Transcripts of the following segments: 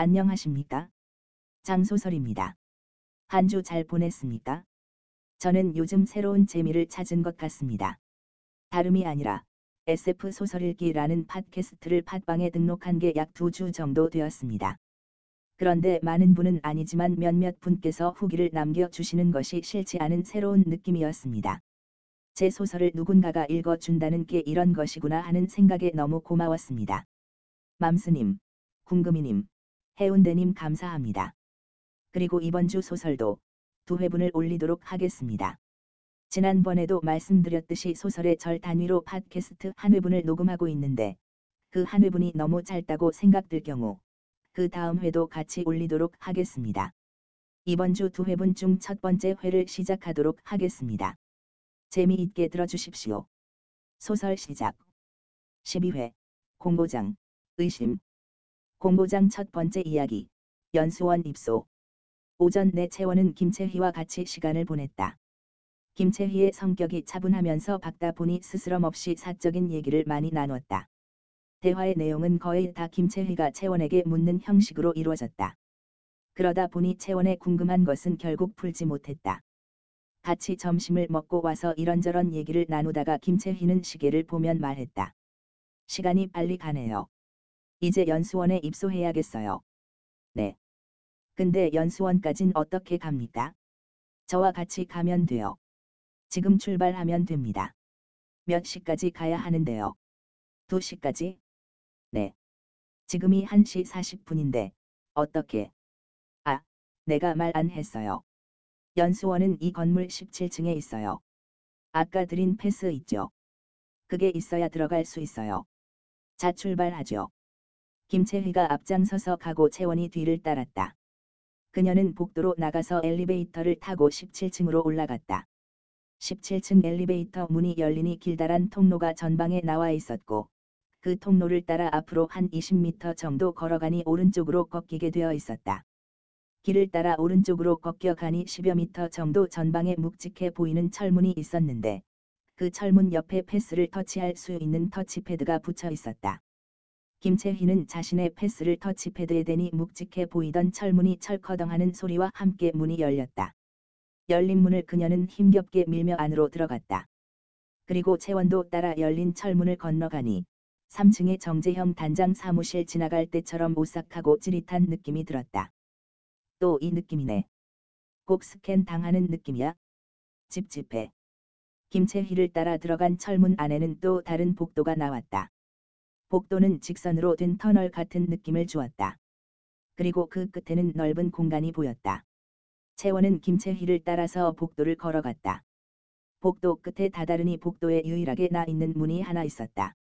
안녕하십니까? 장소설입니다. 한 주 잘 보냈습니까? 저는 요즘 새로운 재미를 찾은 것 같습니다. 다름이 아니라 SF 소설 읽기라는 팟캐스트를 팟빵에 등록한 게 약 두 주 정도 되었습니다. 그런데 많은 분은 아니지만 몇몇 분께서 후기를 남겨주시는 것이 싫지 않은 새로운 느낌이었습니다. 제 소설을 누군가가 읽어준다는 게 이런 것이구나 하는 생각에 너무 고마웠습니다. 맘스님, 궁금이님, 해운대님 감사합니다. 그리고 이번 주 소설도 두 회분을 올리도록 하겠습니다. 지난번에도 말씀드렸듯이 소설의 절 단위로 팟캐스트 한 회분을 녹음하고 있는데 그 한 회분이 너무 짧다고 생각될 경우 그 다음 회도 같이 올리도록 하겠습니다. 이번 주 두 회분 중 첫 번째 회를 시작하도록 하겠습니다. 재미있게 들어주십시오. 소설 시작 12회 공고장 의심 공고장 첫 번째 이야기 연수원 입소 오전 내 채원은 김채희와 같이 시간을 보냈다. 김채희의 성격이 차분하면서 박다 보니 스스럼 없이 사적인 얘기를 많이 나눴다. 대화의 내용은 거의 다 김채희가 채원에게 묻는 형식으로 이루어졌다. 그러다 보니 채원에 궁금한 것은 결국 풀지 못했다. 같이 점심을 먹고 와서 이런저런 얘기를 나누다가 김채희는 시계를 보면 말했다. 시간이 빨리 가네요. 이제 연수원에 입소해야겠어요. 네. 근데 연수원까진 어떻게 갑니까? 저와 같이 가면 돼요. 지금 출발하면 됩니다. 몇 시까지 가야 하는데요. 2시까지? 네. 지금이 1시 40분인데, 어떻게? 아, 내가 말 안 했어요. 연수원은 이 건물 17층에 있어요. 아까 드린 패스 있죠? 그게 있어야 들어갈 수 있어요. 자 출발하죠. 김채희가 앞장서서 가고 채원이 뒤를 따랐다. 그녀는 복도로 나가서 엘리베이터를 타고 17층으로 올라갔다. 17층 엘리베이터 문이 열리니 길다란 통로가 전방에 나와 있었고 그 통로를 따라 앞으로 한 20m 정도 걸어가니 오른쪽으로 꺾이게 되어 있었다. 길을 따라 오른쪽으로 꺾여 가니 10여 미터 정도 전방에 묵직해 보이는 철문이 있었는데 그 철문 옆에 패스를 터치할 수 있는 터치패드가 붙여 있었다. 김채희는 자신의 패스를 터치패드에 대니 묵직해 보이던 철문이 철커덩하는 소리와 함께 문이 열렸다. 열린 문을 그녀는 힘겹게 밀며 안으로 들어갔다. 그리고 채원도 따라 열린 철문을 건너가니 3층의 정재형 단장 사무실 지나갈 때처럼 오싹하고 찌릿한 느낌이 들었다. 또 이 느낌이네. 꼭 스캔 당하는 느낌이야. 찝찝해. 김채희를 따라 들어간 철문 안에는 또 다른 복도가 나왔다. 복도는 직선으로 된 터널 같은 느낌을 주었다. 그리고 그 끝에는 넓은 공간이 보였다. 채원은 김채희를 따라서 복도를 걸어갔다. 복도 끝에 다다르니 복도에 유일하게 나 있는 문이 하나 있었다.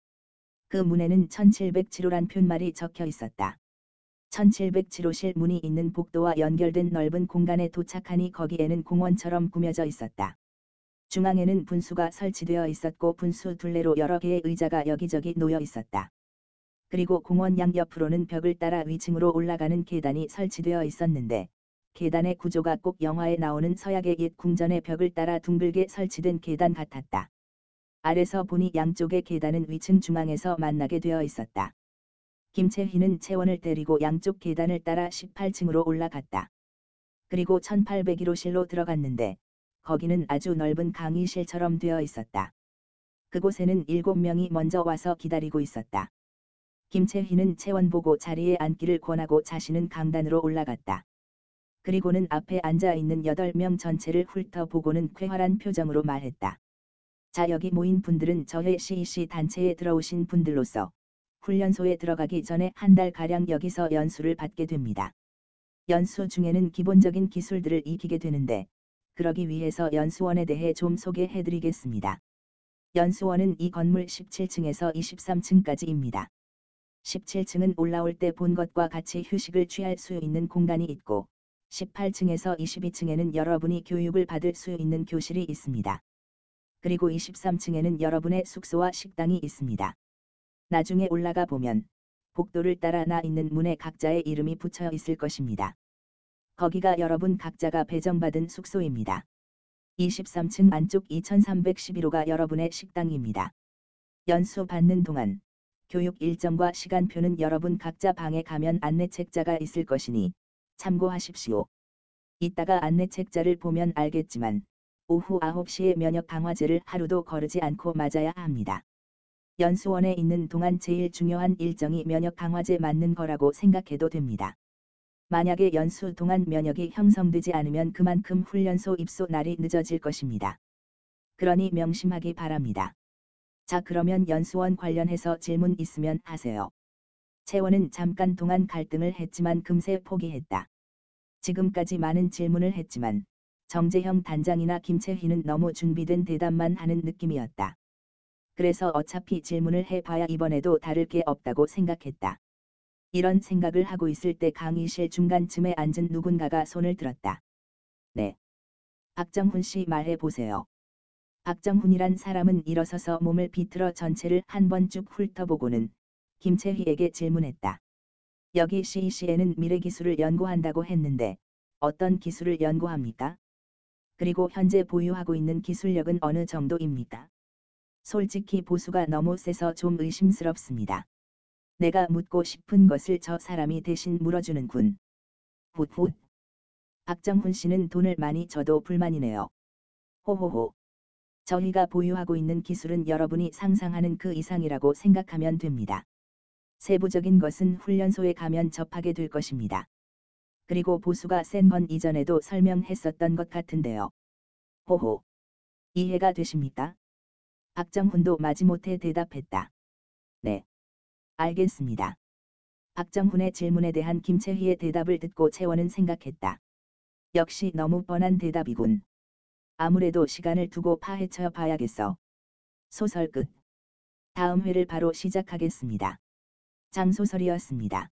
그 문에는 1707호란 푯말이 적혀 있었다. 1707호실 문이 있는 복도와 연결된 넓은 공간에 도착하니 거기에는 공원처럼 꾸며져 있었다. 중앙에는 분수가 설치되어 있었고 분수 둘레로 여러 개의 의자가 여기저기 놓여 있었다. 그리고 공원 양옆으로는 벽을 따라 위층으로 올라가는 계단이 설치되어 있었는데 계단의 구조가 꼭 영화에 나오는 서약의 옛 궁전의 벽을 따라 둥글게 설치된 계단 같았다. 아래서 보니 양쪽의 계단은 위층 중앙에서 만나게 되어 있었다. 김채희는 채원을 데리고 양쪽 계단을 따라 18층으로 올라갔다. 그리고 1801호실로 들어갔는데 거기는 아주 넓은 강의실처럼 되어 있었다. 그곳에는 7명이 먼저 와서 기다리고 있었다. 김채희는 채원 보고 자리에 앉기를 권하고 자신은 강단으로 올라갔다. 그리고는 앞에 앉아 있는 8명 전체를 훑어보고는 쾌활한 표정으로 말했다. 자 여기 모인 분들은 저의 CEC 단체에 들어오신 분들로서 훈련소에 들어가기 전에 한 달가량 여기서 연수를 받게 됩니다. 연수 중에는 기본적인 기술들을 익히게 되는데, 그러기 위해서 연수원에 대해 좀 소개해 드리겠습니다. 연수원은 이 건물 17층에서 23층까지입니다. 17층은 올라올 때 본 것과 같이 휴식을 취할 수 있는 공간이 있고, 18층에서 22층에는 여러분이 교육을 받을 수 있는 교실이 있습니다. 그리고 23층에는 여러분의 숙소와 식당이 있습니다. 나중에 올라가 보면 복도를 따라 나 있는 문에 각자의 이름이 붙여 있을 것입니다. 거기가 여러분 각자가 배정받은 숙소입니다. 23층 안쪽 2311호가 여러분의 식당입니다. 연수 받는 동안 교육 일정과 시간표는 여러분 각자 방에 가면 안내 책자가 있을 것이니 참고하십시오. 이따가 안내 책자를 보면 알겠지만 오후 9시에 면역 강화제를 하루도 거르지 않고 맞아야 합니다. 연수원에 있는 동안 제일 중요한 일정이 면역 강화제 맞는 거라고 생각해도 됩니다. 만약에 연수 동안 면역이 형성되지 않으면 그만큼 훈련소 입소 날이 늦어질 것입니다. 그러니 명심하기 바랍니다. 자 그러면 연수원 관련해서 질문 있으면 하세요. 채원은 잠깐 동안 갈등을 했지만 금세 포기했다. 지금까지 많은 질문을 했지만 정재형 단장이나 김채희는 너무 준비된 대답만 하는 느낌이었다. 그래서 어차피 질문을 해봐야 이번에도 다를 게 없다고 생각했다. 이런 생각을 하고 있을 때 강의실 중간쯤에 앉은 누군가가 손을 들었다. 네. 박정훈 씨 말해 보세요. 박정훈이란 사람은 일어서서 몸을 비틀어 전체를 한 번 쭉 훑어보고는 김채희에게 질문했다. 여기 CEC에는 미래 기술을 연구한다고 했는데 어떤 기술을 연구합니까? 그리고 현재 보유하고 있는 기술력은 어느 정도입니까? 솔직히 보수가 너무 세서 좀 의심스럽습니다. 내가 묻고 싶은 것을 저 사람이 대신 물어주는군. 훗훗. 박정훈 씨는 돈을 많이 줘도 불만이네요. 호호호. 저희가 보유하고 있는 기술은 여러분이 상상하는 그 이상이라고 생각하면 됩니다. 세부적인 것은 훈련소에 가면 접하게 될 것입니다. 그리고 보수가 센 건 이전에도 설명했었던 것 같은데요. 호호. 이해가 되십니까? 박정훈도 마지못해 대답했다. 네. 알겠습니다. 박정훈의 질문에 대한 김채희의 대답을 듣고 채원은 생각했다. 역시 너무 뻔한 대답이군. 아무래도 시간을 두고 파헤쳐 봐야겠어. 소설 끝. 다음 회를 바로 시작하겠습니다. 장소설이었습니다.